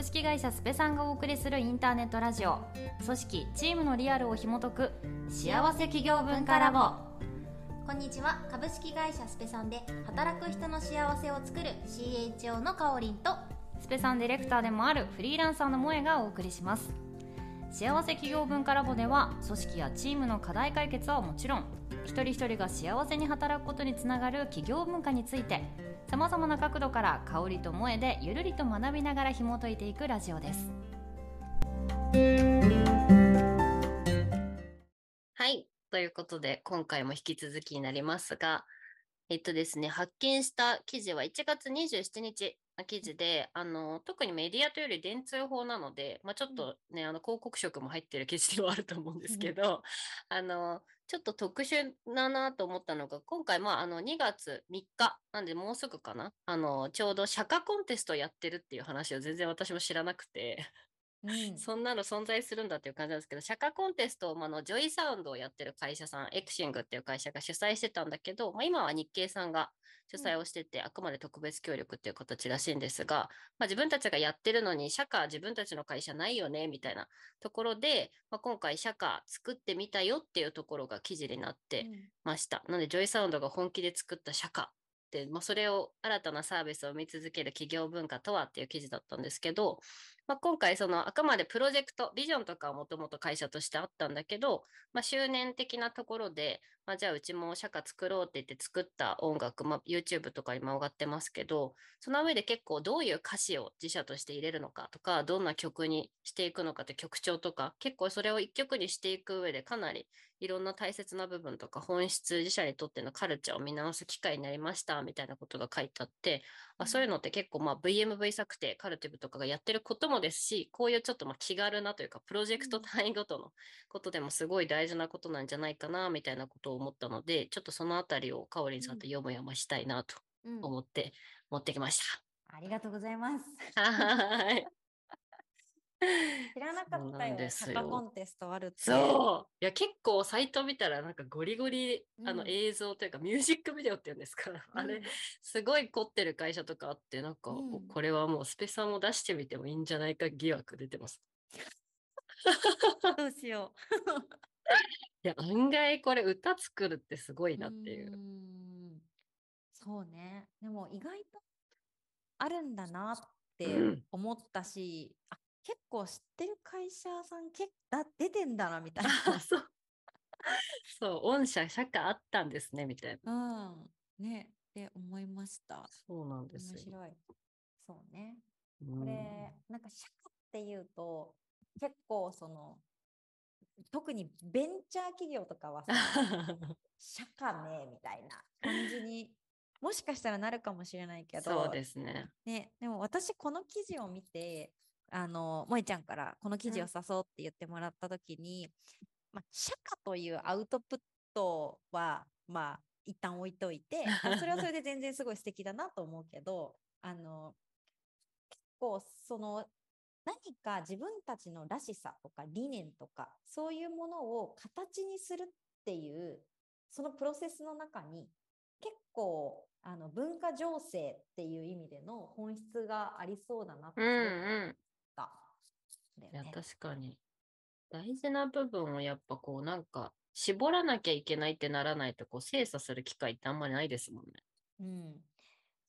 株式会社スペさんがお送りするインターネットラジオ。組織チームのリアルを紐解く。幸せ企業文化ラボ。こんにちは。株式会社スペさんで働く人の幸せを作る CHO のかおりんとスペさんディレクターでもあるフリーランサーの萌えがお送りします。幸せ企業文化ラボでは組織やチームの課題解決はもちろん一人一人が幸せに働くことにつながる企業文化についてさまざまな角度から香りと萌えでゆるりと学びながら紐解いていくラジオですはい。ということで、今回も引き続きになりますが、えっとですね、発見した記事は1月27日記事で、あの、特にメディアというより電通法なので、まあ、ちょっとね、あの、広告色も入ってる記事ではあると思うんですけど、あの、ちょっと特殊だなと思ったのが、今回、まあ、あの、2月3日、なんでもうすぐかな、あの、ちょうど釈迦コンテストやってるっていう話を全然私も知らなくて、うん。そんなの存在するんだっていう感じなんですけど、社歌コンテストを、まあ、あのジョイサウンドをやってる会社さん、エクシングっていう会社が主催してたんだけど、まあ、今は日経さんが主催をしてて、あくまで特別協力っていう形らしいんですが、まあ、自分たちがやってるのに、社歌自分たちの会社ないよね、みたいなところで、まあ、今回社歌作ってみたよっていうところが記事になってました。なので、ジョイサウンドが本気で作った社歌で、まあ、それを新たなサービスを見続ける企業文化とはっていう記事だったんですけど、まあ、今回そのあくまでプロジェクトビジョンとかはもともと会社としてあったんだけど、まあ、周年的なところで、まあ、じゃあうちも社会作ろうって言って作った音楽、まあ、YouTube とかにも上がってますけどその上で結構どういう歌詞を自社として入れるのかとかどんな曲にしていくのかって曲調とか結構それを一曲にしていく上でかなりいろんな大切な部分とか本質自社にとってのカルチャーを見直す機会になりましたみたいなことが書いてあってあそういうのって結構まあ VMV 策定カルティブとかがやってることもですしこういうちょっとまあ気軽なというかプロジェクト単位ごとのことでもすごい大事なことなんじゃないかなみたいなことを思ったのでちょっとそのあたりをかおりんさんとよもやましたいなとうん。思って持ってきましありがとうございます。た。はい知らなかったよ。よ釈迦コンテストあるって。そう。いや結構サイト見たらなんかゴリゴリ、あのうん。映像というかミュージックビデオっていうんですか、あれすごい凝ってる会社とかあってなんか、うん。これはもうスペさんも出してみてもいいんじゃないか疑惑出てます。どうしよいや案外これ歌作るってすごういなっていう。ん。そうね。でも意外とあるんだなってうん。思ったし、あ結構知ってる会社さん結だ出てんだなみたいあそうそう御社社会あったんですねみたいな。な。うん。ねって思いました。そうなんで面すよ。白い。そうね。うんこれ、なんか社会っていうと結構その特にベンチャー企業とかはさ 社会ねみたいな感じにもしかしたらなるかもしれないけどそうですね。ね、でも私この記事を見てあの萌ちゃんからこの記事を誘うって言ってもらった時に、まあ、社会というアウトプットはまあ一旦置いといてあそれはそれで 全然すごい素敵だなと思うけどあの結構その何か自分たちのらしさとか理念とかそういうものを形にするっていうそのプロセスの中に結構あの文化情勢っていう意味での本質がありそうだなってんだいやよね。確かに。大事な部分をやっぱこうなんか絞らなきゃいけないってならないとこう精査する機会ってあんまりないですもんね。うん、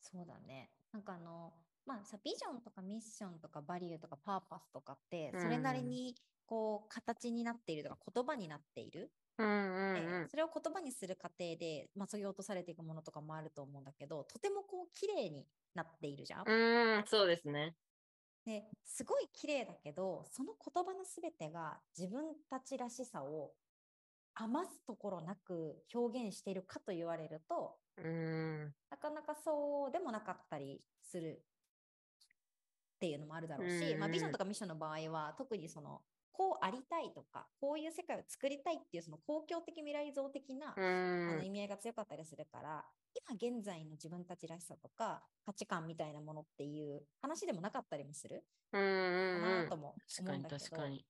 そうだね。なんかあの、まあさ、ビジョンとかミッションとかバリューとかパーパスとかって、それなりうんにこう形になっているとか言葉になっている。うんうんでうん。それを言葉にする過程で、まあ、そぎ落とされていくものとかもあると思うんだけど、とてもこう綺麗になっているじゃん。うん、そうですね。ですごい綺麗だけどその言葉のすべてが自分たちらしさを余すところなく表現しているかと言われるとうん。なかなかそうでもなかったりするっていうのもあるだろうし、まあ、ビジョンとかミッションの場合は特にそのこうありたいとかこういう世界を作りたいっていうその公共的未来像的な、うあの意ん。味合いが強かったりするから今現在の自分たちらしさとか価値観みたいなものっていう話でもなかったりもするかう。なんとも確かに思うんだけど、確かに。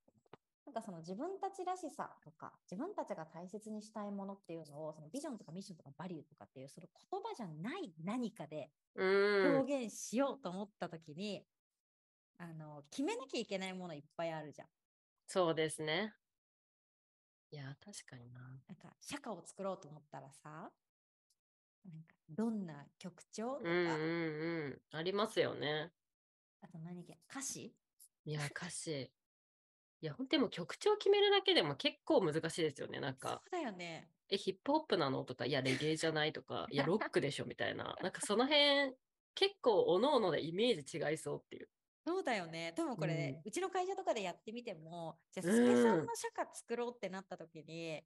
なんかその自分たちらしさとか自分たちが大切にしたいものっていうのをそのビジョンとかミッションとかバリューとかっていうその言葉じゃない何かでうん。表現しようと思った時に、あの、決めなきゃいけないものいっぱいあるじゃん。そうですね。いや、確かにな。なんか、社歌を作ろうと思ったらさ、なんか、どんな曲調？とか、うんうんうん。ありますよね。あと何か歌詞？いや、歌詞。いや、ほんとでも曲調決めるだけでも結構難しいですよね。なんそうか、だよね。え、ヒップホップなの？とか、いや、レゲエじゃない？とか、いや、ロックでしょみたいな。なんかその辺、結構、おのおのでイメージ違いそうっていう。そうだよね。多分これ、ううちの会社とかでやってみても、じゃあ、うんスペさんの社歌作ろうってなった時に、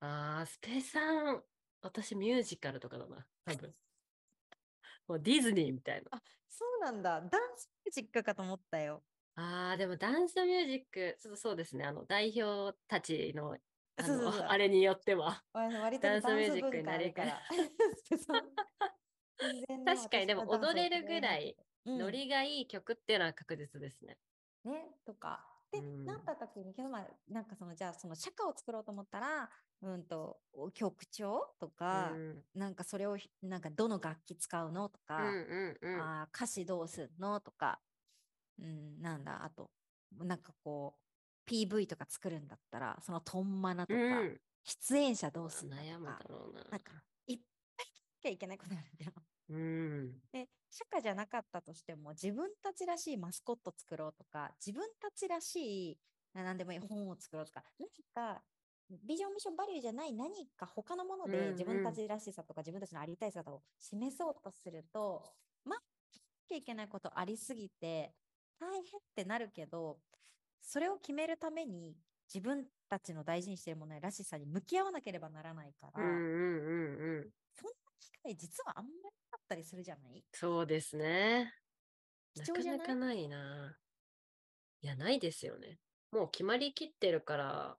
あー、スペさん、私ミュージカルとかだな、多分。もうディズニーみたいな。そうなんだ。ダンスミュージックかと思ったよ。あー、でもダンスミュージック、ちょっとそうですね、あの、代表たちの、あの、そうそうそう あれによっては。わ割とダンスミュージックに文化あるか。なりから 確かにでも踊れるぐらいノリがいい曲っていうのは確実ですね。ね、とか。で、うんなった時に、けどまあ、なんかその、じゃあその社歌を作ろうと思ったら、うんと、お曲調とか、うんなんかそれをひ、なんかどの楽器使うのとうか、んうんうん。あー歌詞どうすんのとか、うん、なんだ、あと、なんかこう、PV とか作るんだったら、そのトンマナとか、うん出演者どうすんの悩むだとか、ろうな。なんか、いっぱい聞きゃいけないことあるんだよ。うん。で、社歌じゃなかったとしても、自分たちらしいマスコット作ろうとか、自分たちらしい、ななんでもいい本を作ろうとか、何か、ビジョンミッションバリューじゃない何か他のものうんで自分たうんちらしさとか自分たちのありたい姿を示そうとすると、まあ、聞かなきゃいけないことありすぎて、大変ってなるけど、それを決めるために自分たちの大事にしているものやらしさに向き合わなければならないから、うんうんうんうん。そんな機会実はあんまりったりするじゃない？そうですね。なか貴重じゃない？なかないな。いや、ないですよね。もう決まりきってるから、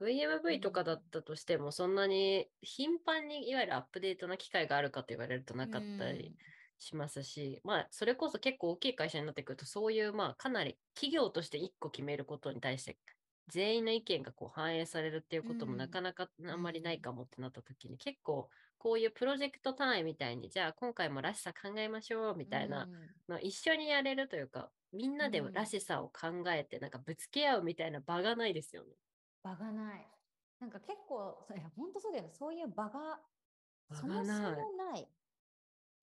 VMV とかだったとしても、そんなに頻繁にいわゆるアップデートな機会があるかと言われるとなかったりしますし、まあ、それこそ結構大きい会社になってくると、そういう、まあ、かなり企業として一個決めることに対して、全員の意見がこう反映されるっていうこともうんなかなかあんまりないかもってなった時に、結構こういうプロジェクト単位みたいに、じゃあ今回もらしさ考えましょうみたいなうん一緒にやれるというか、みんなでうんらしさを考えて、なんかぶつけ合うみたいな場がないですよね。場がない。なんか結構、そいや本当そうだよね。そういう場が場そもそ。もない。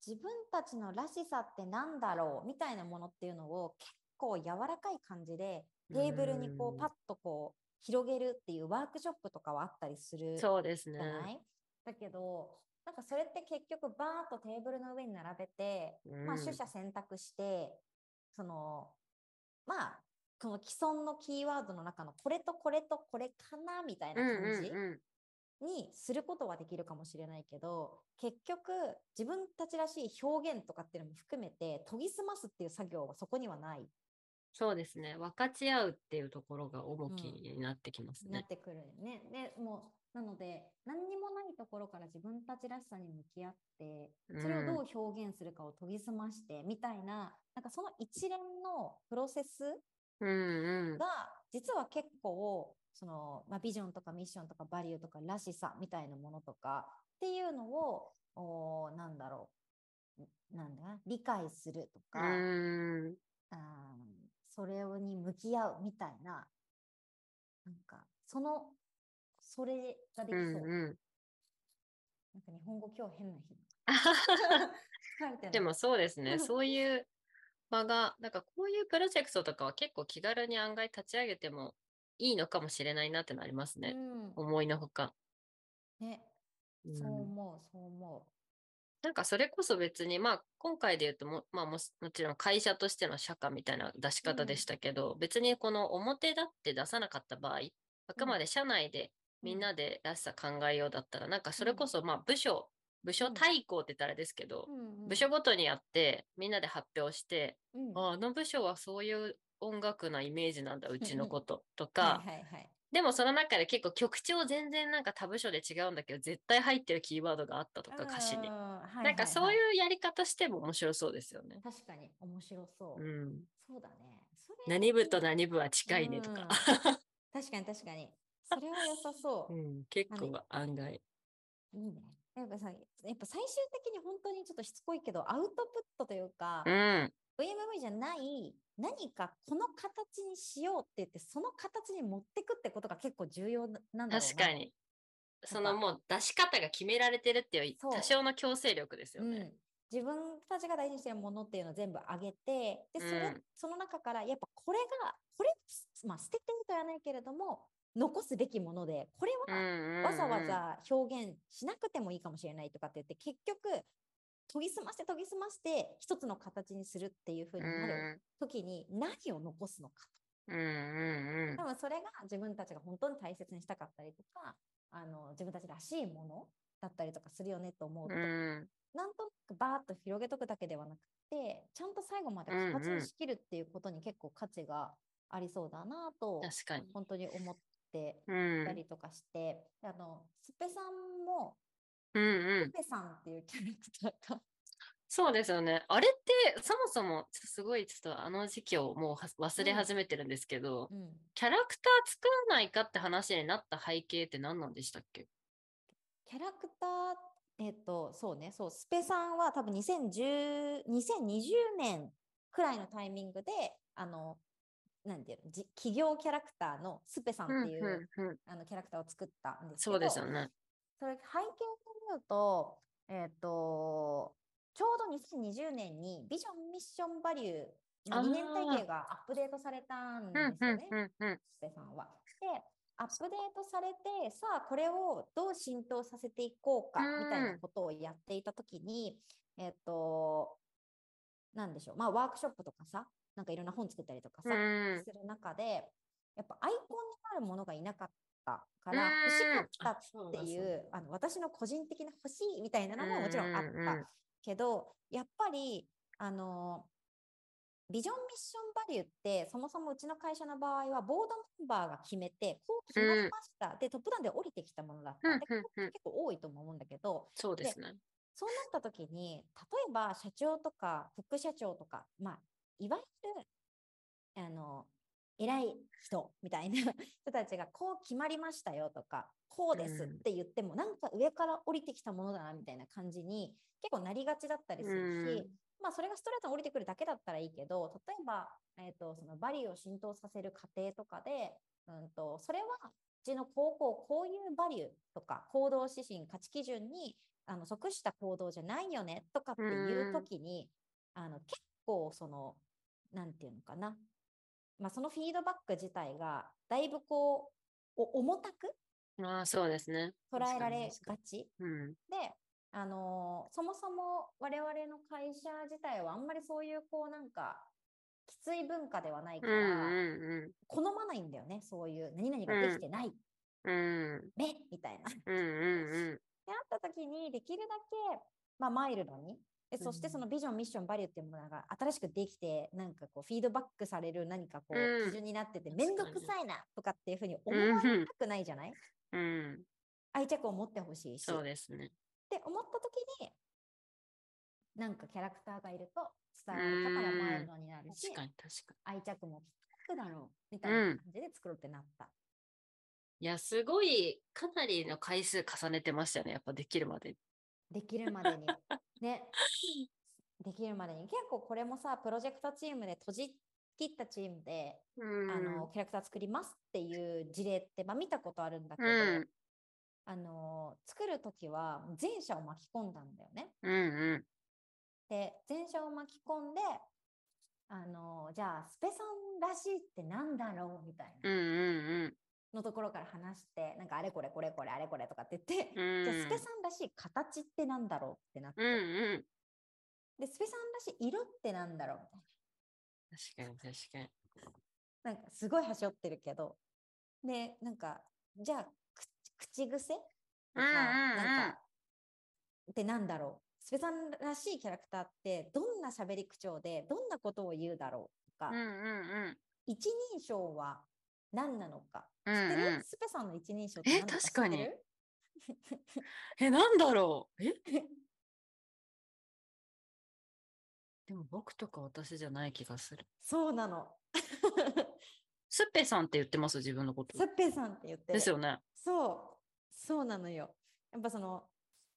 自分たちのらしさってなんだろうみたいなものっていうのを結構柔らかい感じでテーブルにこうパッとこう広げるっていうワークショップとかはあったりするそうですねじゃ。ない？だけど、なんかそれって結局バーッとテーブルの上に並べて、まあうん取捨選択して、その、まあ、この既存のキーワードの中のこれとこれとこれかなみたいなうん感じうんうん。にすることはできるかもしれないけど、結局自分たちらしい表現とかっていうのも含めて研ぎ澄ますっていう作業はそこにはない、そうですね。分かち合うっていうところが重きになってきますね。なってくるよね。で、もう、なので、何にもないところから自分たちらしさに向き合って、それをどう表現するかを研ぎ澄まして、みたいな、なんかその一連のプロセスうんうん。が、実は結構、その、まあ、ビジョンとかミッションとかバリューとからしさみたいなものとかっていうのを、おーなんだろう、なんだ？理解するとか、うん。あーそれに向き合うみたいな、なんか、その、それができそう。うんうん。なんか日本語今日変な日。でもそうですね。う んそういう場が、なんかこういうプロジェクトとかは結構気軽に案外立ち上げてもいいのかもしれないなってなりますね。思いのほか。うん。ね、うんそう思う、そう思なんかそれこそ別に、まあ今回で言うとも、まあもしもちろん会社としての社歌みたいな出し方でしたけど、別にこの表だって出さなかった場合、あくまで社内でう。みんなでらしさ考えようだったら、なんかそれこそまあ部署、部署うん。対抗って言ったらあれですけど、うん、うん。うん部署ごとにやってみんなで発表して、うんああの部署はそういう音楽なイメージなんだ、うちの こととはか。でもその中で結構曲調全然なんか他部署で違うんだけど、絶対入ってるキーワードがあったとか歌詞に。なんかそうういうやり方しても面白そうですよね。ん。確かに面白そう。うん。そうだね。何部といい何部は近いねとか。う ん確かに確かに。それは良さそうう。ん、結何構案外。いいね。やっぱさ、やっぱ最終的に本当にちょっとしつこいけど、アウトプットというか、うん。VMV じゃない何かこの形にしようって言ってその形に持ってくってことが結構重要ななんだろうな。確かに。そのもう出し方が決められてるっていう多少の強制力ですよね。うん、自分たちが大事にしてるものっていうのを全部上げてでそれ、うん。その中からやっぱこれがこれ、まあ、捨てていいとはないけれども残すべきものでこれはわざわざ表現しなくてもいいかもしれないとかって言って結局研ぎ澄まして研ぎ澄まして一つの形にするっていう風になる時に何を残すのかうんうんうん。多分それが自分たちが本当に大切にしたかったりとかあの自分たちらしいものだったりとかするよねと思うと、うん。なんとなくバーッと広げとくだけではなくてちゃんと最後までうんうん形にしきるっていうことに結構価値がありそうだなと確かに。本当に思ってうんたりとかして、あのスペさんもうんうん。スペさんっていうキャラクターが。そうですよね。あれってそもそもすごいちょっとあの時期をもうは忘れうん始めてるんですけど、うん。キャラクター作らないかって話になった背景って何なんでしたっけ？キャラクターえっ、とそうねそうスペさんは多分2010 2020年くらいのタイミングであのなんていうのじ企業キャラクターのスペさんっていう、うんうんうん。あのキャラクターを作ったんですけどそうですよね。それ背景で言うと、えっ、と、ちょうど2020年にビジョンミッションバリュー、まあ、あー2年体系がアップデートされたんうんですよね、スペさんは。で、アップデートされて、さあ、これをどう浸透させていこうかうんみたいなことをやっていたときに、えっ、と、なんでしょう、まあ、ワークショップとかさ、なんかいろんな本作ったりとかさ、うん。する中で、やっぱアイコンになるものがいなかったから、うん欲しかったっていうう、あの私の個人的な欲しいみたいなのももちろんあっうんうんうんたけど、やっぱり、あの、ビジョンミッションバリューって、そもそもうちの会社の場合は、ボードメンバーが決めて、こう決まりました。で、トップダウンで降りてきたものだった。で、うんうんうんここ結構多いとも思うんだけど、そうですね。そうなった時に、例えば社長とか副社長とか、まあ、いわゆる、あの、偉い人みたいな 人たちがこう決まりましたよとか、こうですって言っても、なんか上から降りてきたものだなみたいな感じに結構なりがちだったりするし、まあそれがストレートに降りてくるだけだったらいいけど、例えば、えっ、と、そのバリューを浸透させる過程とかで、うんと、それはうちの高校、こういうバリューとか行動指針、価値基準にあの即した行動じゃないよねとかっていう時に、あの結構その、なんていうのかな。まあそのフィードバック自体がだいぶこう、お重たくああ、そうですね。捉えられがち。うん。で、あのーそもそも我々の会社自体はあんまりそういうこうなんかきつい文化ではないかうんら、うん好まないんだよねそういう何々ができてない、うん。うんねみたいな。うんうんであった時にできるだけ、まあ、マイルドにでそしてうんそのビジョンミッションバリューっていうものが新しくできてなんかこうフィードバックされる何かこううん基準になってて確かに面倒くさいなとかっていうふうに思うん。わうんれたくないじゃない？うん。愛着を持ってほしいし。そうですね。って思った時になんかキャラクターがいると伝わり方もマイルドになるし確かに確かに。愛着もつくだろうみたいな感じで作ろうってなった。いや、すごい、かなりの回数重ねてましたよね。やっぱできるまで。できるまでに。ね。できるまでに。結構これもさ、プロジェクトチームで閉じ切ったチームで、うん。あのキャラクター作りますっていう事例って、まあ、見たことあるんだけど、うんあの作る時は全社を巻き込んだんだよね。うんうん。で全社を巻き込んであのじゃあスペさんらしいってなんだろう？みたいうんなうんのところから話して、なんかあれこれこれこれあれこれとかって言って、うん。じゃあスペさんらしい形ってなんだろうってなって、うんうん。でスペさんらしい色ってなんだろうみたい確かに確かに。ななんかすごい端折ってるけどでなんかじゃあく口癖とか、うんうんうんなんかってなんだろうスペさんらしいキャラクターってどんな喋り口調でどんなことを言うだろうとか、うんうんうん。一人称は何なのか。うん知ってる、うんスペさんの一人称ってえ確かに え、なんだろうえ？でも僕とか私じゃない気がする。そうなの。スッペさんって言ってます、自分のことス。ペさんって言ってる。ですよね。そう。そうなのよ。やっぱその、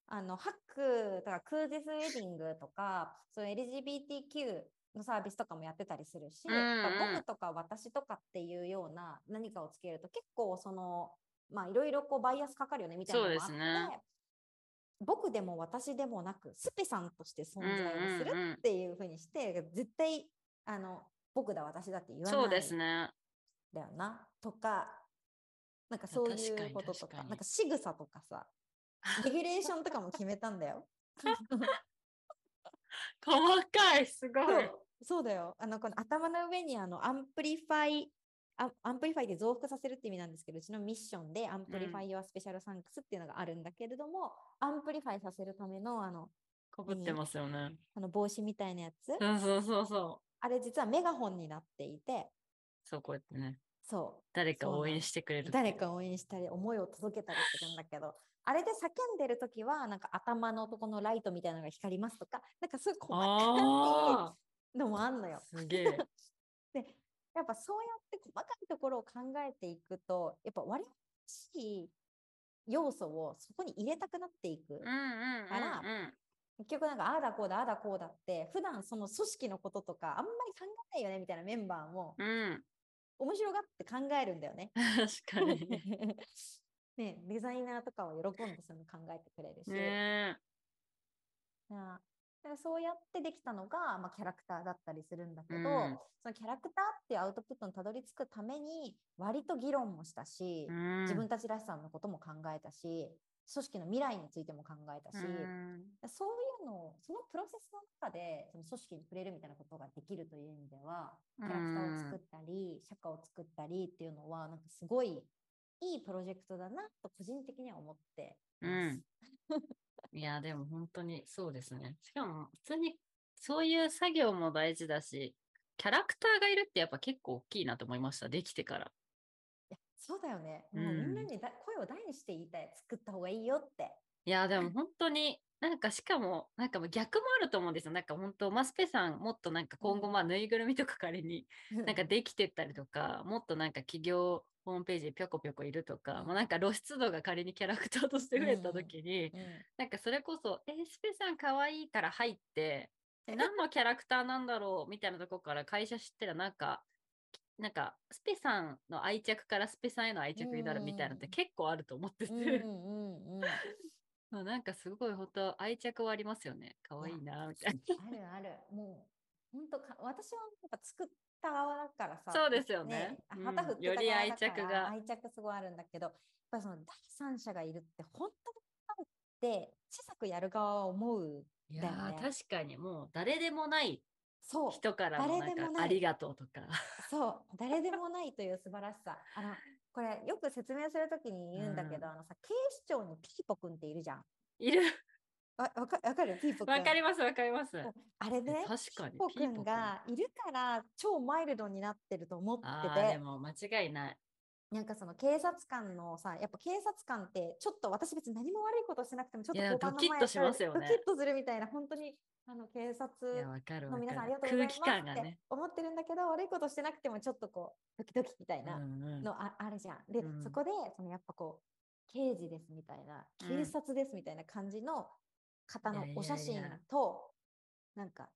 あのハックとかクーゼスウェディングとかそういう LGBTQ のサービスとかもやってたりするし、うん僕とか私とかっていうような何かをつけると結構そのまあいろいろこうバイアスかかるよねみたいなのがあって、そうですね僕でも私でもなくスペさんとして存在をするうんうんうんっていうふうにして、絶対あの僕だ私だって言わないそうですね。だよなとかなんかそういうことと確かにかなんか仕草とかさ レギュレーションとかも決めたんだよ。細かい、すごい。そうだよあのこの頭の上にあの amplify あ amplify で増幅させるって意味なんですけどうちのミッションでアンプリファイ your special thanks っていうのがあるんだけれども、 amplify させるためのあのかぶってますよね。あの帽子みたいなやつ、そうそうそうそう。あれ実はメガホンになっていてそう、こうやってね。そ誰か応援してくれる。う誰かを応援したり思いを届けたりするんだけどあれで叫んでる時はなんか頭のとこのライトみたいなのが光りますとかなんかそういう細あかいのもあんのよあ。、すげえ。でやっぱそうやって細かいところを考えていくとやっぱ我々らしい要素をそこに入れたくなっていく。うんうんうんからうん。結局なんかああだこうだああだこうだって普段その組織のこととかあんまり考えないよねみたいなメンバーもうん。面白がって考えるんだよね。確かに。ねデザイナーとかは喜んでその考えてくれるし、ねからそうやってできたのが、まあ、キャラクターだったりするんだけど、うんそのキャラクターっていうアウトプットにたどり着くために割と議論もしたしえ。、うん。自分たちらしさのことも考えたし組織の未来についても考えたし、うんそういうのをそのプロセスの中でその組織に触れるみたいなことができるという意味ではキャラクターを作ったり、社会を作ったりっていうのはなんかすごいいいプロジェクトだなと個人的には思ってうます。ん。いや、でも本当にそうですね。しかも、普通にそういう作業も大事だし、キャラクターがいるってやっぱ結構大きいなと思いました。できてから。いやそうだよね。うんもうみんなにだ声を大にして言いたい。作った方がいいよって。いや、でも本当に、なんかしかも、なんかもう逆もあると思うんですよ。なんか本当、マスペさん、もっとなんか今後、うんまあ、ぬいぐるみとか仮に、なんかできてったりとか、もっとなんか企業ホームページにぴょこぴょこいるとか、うんもうなんか露出度が仮にキャラクターとして増えた時に、うん。なんかそれこそ、えースペさんかわいいから入って、で何のキャラクターなんだろうみたいなとこから会社知ったらなんか、なんかスペさんの愛着からスペさんへの愛着になるみたいなのってうん結構あると思ってて、なんかすごい本当愛着はありますよね。かわいいなみたいな。あるある。もう、本当か、私はなんか作った側だからさ。そうですよねうん旗振ってたより愛着が愛着すごいあるんだけど、やっぱりその第三者がいるって本当だって、小さくやる側は思う。いや確かにもう誰でもないそう。人からのありがとうとか。そう、誰でもないという素晴らしさ。あの、これよく説明するときに言うんだけど、うんあのさ、警視庁にピーポくんっているじゃん。いる。わ、わかわかる？ピーポくん。わかりますわかります。あれね、確かにピーポくんんがいるから超マイルドになってると思ってああ、でて、も間違いない。なんかその警察官のさ、やっぱ警察官ってちょっと私別に何も悪いことしてなくてもちょっとドキッとしますよねドキッとするみたいな、本当にあの警察の皆さんあ。りがとうござい空ますって気感がね。思ってるんだけど、悪いことしてなくてもちょっとこう、ドキドキみたいな。うんうんのああるじゃん。で、うんそこでそのやっぱこう刑事ですみたいなうん警察ですみたいな感じの方のお写真いやと、なんか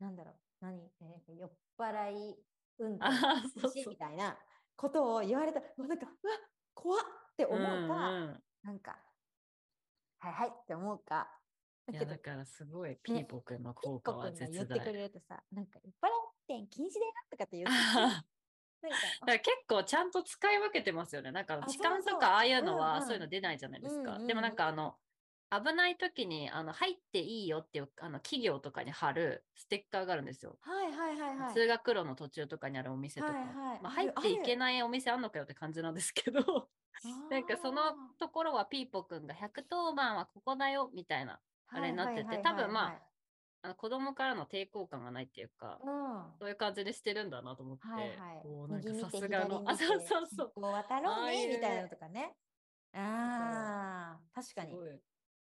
なんだろう何、えー酔っ払い運あ転みたいなことを言われたらもうなんかうわ怖っって思うか、うんうんなんかはいはいって思うかだいや、けどだからすごい、ピーポくんの効果はコくんが言絶ってく大。れるとさなんか酔っ払い運転禁止だよとかって言う だから結構ちゃんと使い分けてますよね。なんか痴漢とかああいうのはそういうの出ないじゃないですか。でもなんかあの危ない時にあの入っていいよっていうあの企業とかに貼るステッカーがあるんですよ。はいはいはいはい通学路の途中とかにあるお店とか。はいはいまあ、入っていけないお店あんのかよって感じなんですけど、なんかそのあところはピーポくんが110番はここだよみたいなーあれになってて多分まああの子供からの抵抗感がないっていうか、うん。そういう感じでしてるんだなと思って、はいはい。おーなんかさすがの、あ、そうそうそう。こう渡ろうねみたいなのとかね。ああ確かに。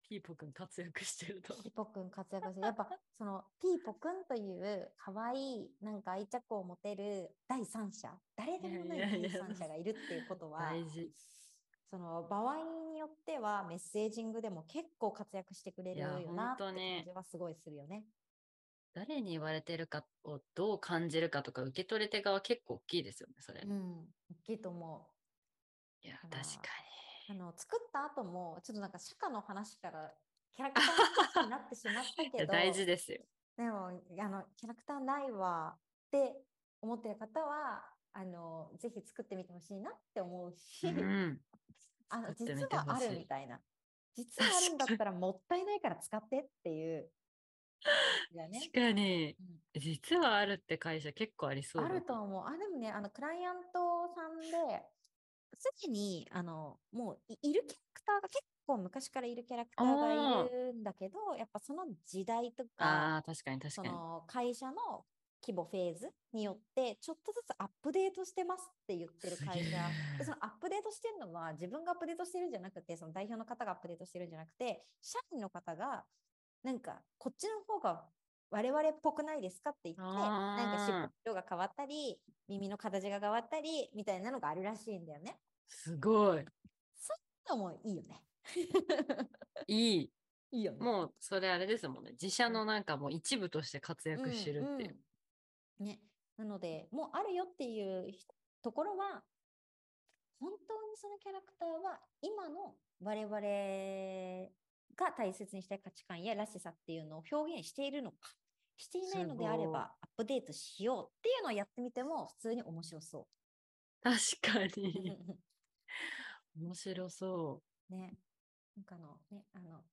ピーポくん活躍してると。ピーポくん活躍してやっぱ そのピーポくんという可愛いなんか愛着を持てる第三者誰でもないいやいやいや。第三者がいるっていうことは大事。その場合によってはメッセージングでも結構活躍してくれるよなって感じはすごいするよね。誰に言われてるかをどう感じるかとか、受け取り手側結構大きいですよね、それ。うん、大きいと思いや、ま確あかう。あの作った後もちょっとなんか社歌の話からキャラクターの話になってしまったけど、大事ですよ。でもあのキャラクターないわって思ってる方はあのぜひ作ってみてほしいなって思うし、うん。あの実はあるみたいな実はあるんだったらもったいないから使ってっていう。だね確かに、うん実はあるって会社結構ありそうあだると思う。あ、でもね、あの、クライアントさんで、すでに、あの、もうい、いるキャラクターが結構昔からいるキャラクターがいるんだけど、やっぱその時代とか、ああ、確かに確かに。その会社の規模フェーズによって、ちょっとずつアップデートしてますって言ってる会社。そのアップデートしてるのは、自分がアップデートしてるんじゃなくて、その代表の方がアップデートしてるんじゃなくて、社員の方が、なんか、こっちの方が我々っぽくないですかって言って、なんか尻尾が変わったり、耳の形が変わったり、みたいなのがあるらしいんだよね。すごい。そういうのもいいよね。いい。いいよね。もう、それあれですもんね。自社のなんかもう一部として活躍してるっていう。うんうんね。なので、もうあるよっていうひところは、本当にそのキャラクターは今の我々が大切にしたい価値観やらしさっていうのを表現しているのか、していないのであればアップデートしようっていうのをやってみても普通に面白そ確かう。に。面白そね。なんかあの、ね、あの、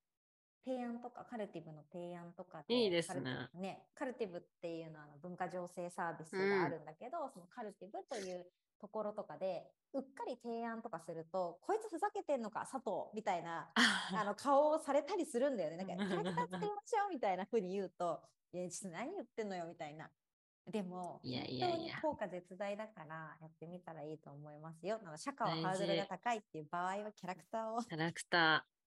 提案とか、カルティブの提案とかいいですねブね。カルティブっていうのはあの文化情勢サービスうんがあるんだけど、そのカルティブというところとかで、うっかり提案とかすると、こいつふざけてんのか、佐藤みたいなう。あの顔をされたりするんだよね。なんか、うんキャラクター作りましょうみたいな風に言うと、いや、ちょっと何言ってんのよみたいな。でも、いやいやいや本当に効果絶大だから、やってみたらいいと思いますよ。社会はハードルが高いっていう場合は、キャラクターを。キャラクター。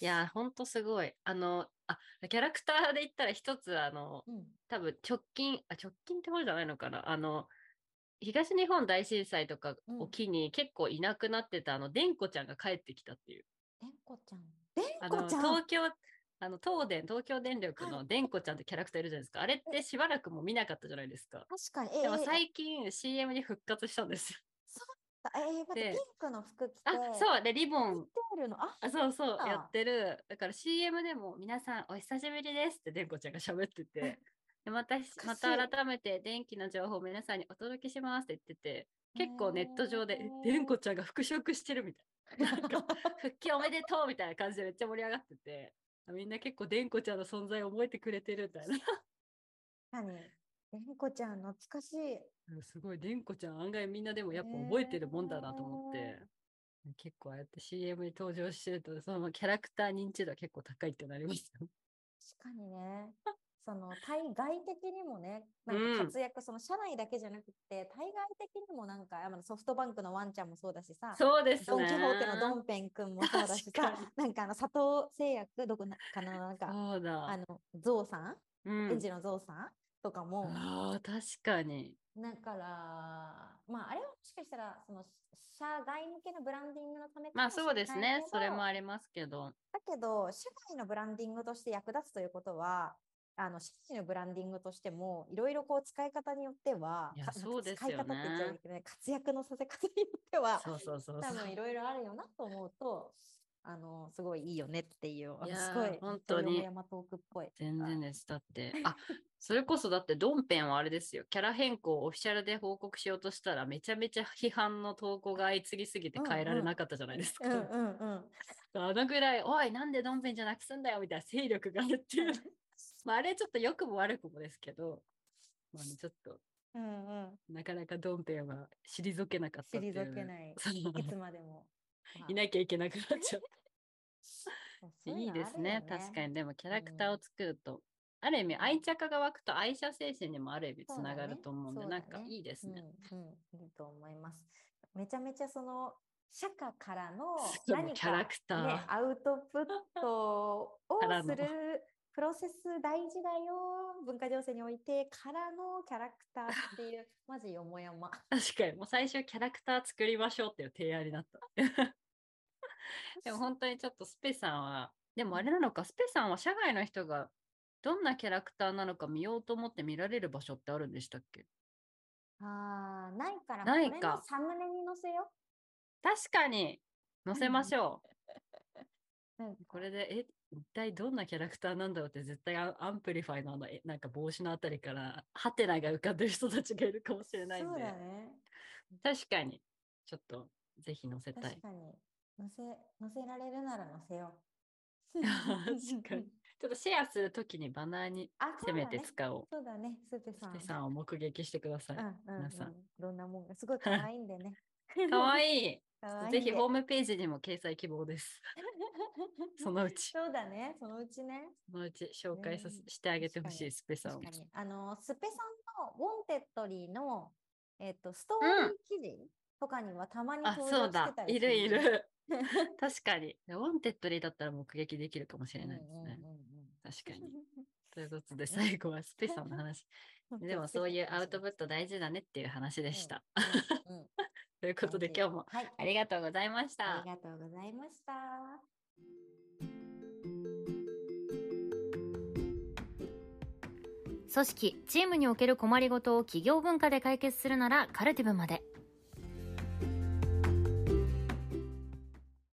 いや、ほんとすごい。あの、あ、キャラクターで言ったら一つ、あの、うん、多分直近、あ、直近ってことじゃないのかな。あの、東日本大震災とかを機に結構いなくなってた、あの、でんこちゃんが帰ってきたっていう。でんこちゃん。であの、んこちゃん。東京、あの、東電、東京電力のでんこちゃんってキャラクターいるじゃないですか。あれってしばらくもう見なかったじゃないですか。確かに。えでもえ最近 CM に復活したんですよ。えー、でピンクの服着て。あ、そう。で、リボン。あ、あ、そうそう、あやってる。だから CM でも皆さんお久しぶりですってでんこちゃんが喋ってて、でまた、また改めて電気の情報を皆さんにお届けしますって言ってて、結構ネット上で、えでんこちゃんが復職してるみたいな。なんか、復帰おめでとうみたいな感じでめっちゃ盛り上がってて、みんな結構でんこちゃんの存在を覚えてくれてるみたいな。何でんこちゃん、懐かしい。うんすごい、でんこちゃん案外みんなでもやっぱ覚えてるもんだなと思って、結構ああやって CM に登場してると、そのキャラクター認知度は結構高いってなりますよ。確かにね。その対外的にもね、なんうんか活躍、その社内だけじゃなくて、対外的にもなんか、あのソフトバンクのワンちゃんもそうだしさ、そうですね。ドン・キホーテのドンペン君もそうだしさなんかあの佐藤製薬、どこなかな、なんか、そうだ。あの、ゾウさん、うん園児のゾウさん？とかも、ああ、確かに。だから、まあ、あれはもしかしたら、その、社外向けのブランディングのためかまあそうです。ねそれもどありますけど。だけど、社外のブランディングとして役立つということは、あの、社内のブランディングとしても、いろいろこう使い方によっては、そうですよね使い方って言っちゃうけどね、活躍のさせ方によっては、そうそうそうそう。多分いろいろあるよなと思うと、あの、すごいいいよねっていう、あいすごい、本当に山トークっぽい。全然です。だって、あ、それこそだってドンペンはあれですよ。キャラ変更をオフィシャルで報告しようとしたら、めちゃめちゃ批判の投稿が相次ぎすぎて変えられなかったじゃないですか。うんうんうん。あのぐらい、おい、なんでドンペンじゃなくすんだよみたいな勢力があるっていう。まあ、あれちょっと良くも悪くもですけど、まあね、ちょっと、うんうん。なかなかドンペンは退けなかった。退けない。いつまでも。まあいなきゃいけなくなっちゃう。そういういですね。あるよ確かに。でもキャラクタうんーを作ると、ある意味うん愛着が湧くと愛社精神にもある意味つながると思うんで、そうだなんかねいいですね。うんうん、いいと思います。めちゃめちゃその社会からの 何か、キャラクターね、アウトプットをするプロセス大事だよ文化情勢においてからのキャラクターっていう マジよもやま。確かに、もう最初キャラクター作りましょうっていう提案になった。でも本当にちょっとスペさんは、でもあれなのか、スペさんは社外の人がどんなキャラクターなのか見ようと思って見られる場所ってあるんでしたっけ？あーないから、ないかサムネに載せよ確かに載せましょう。なんう。これで、え、一体どんなキャラクターなんだろうって絶対 amplify のあの、えなんか帽子のあたりから、ハテナが浮かんでる人たちがいるかもしれないんそうで、だね。確かに、ちょっと、ぜひ載せたい。確かに。載せ、載せられるなら載せよう。確かに。ちょっとシェアするときにバナーにせめ。て使おう。そうだね、スペスさん。ペさんを目撃してください。うんうん皆さんうん。どんなもんが、すごい可愛いんでね。かわいい。いいんぜひでホームページにも掲載希望です。そのうち、そうだね、そのうちね。そのうち紹介させうんしてあげてほしい、スペさん。あの、スペさんのウォンテッドリーの、えっと、ストーリー記事とかにはたまにあ、登そうだ場してた。りいるいすね。る。確かに。ウォンテッドリーだったら目撃できるかもしれないですね。うんうんうんうん確かに。ということで、最後はスペさんの話。でもそういうアウトプット大事だねっていう話でした。うんうんうんということで今日もはい。ありがとうございましたあり。がとうございました。組織チームにおける困りごとを企業文化で解決するならカルティブまで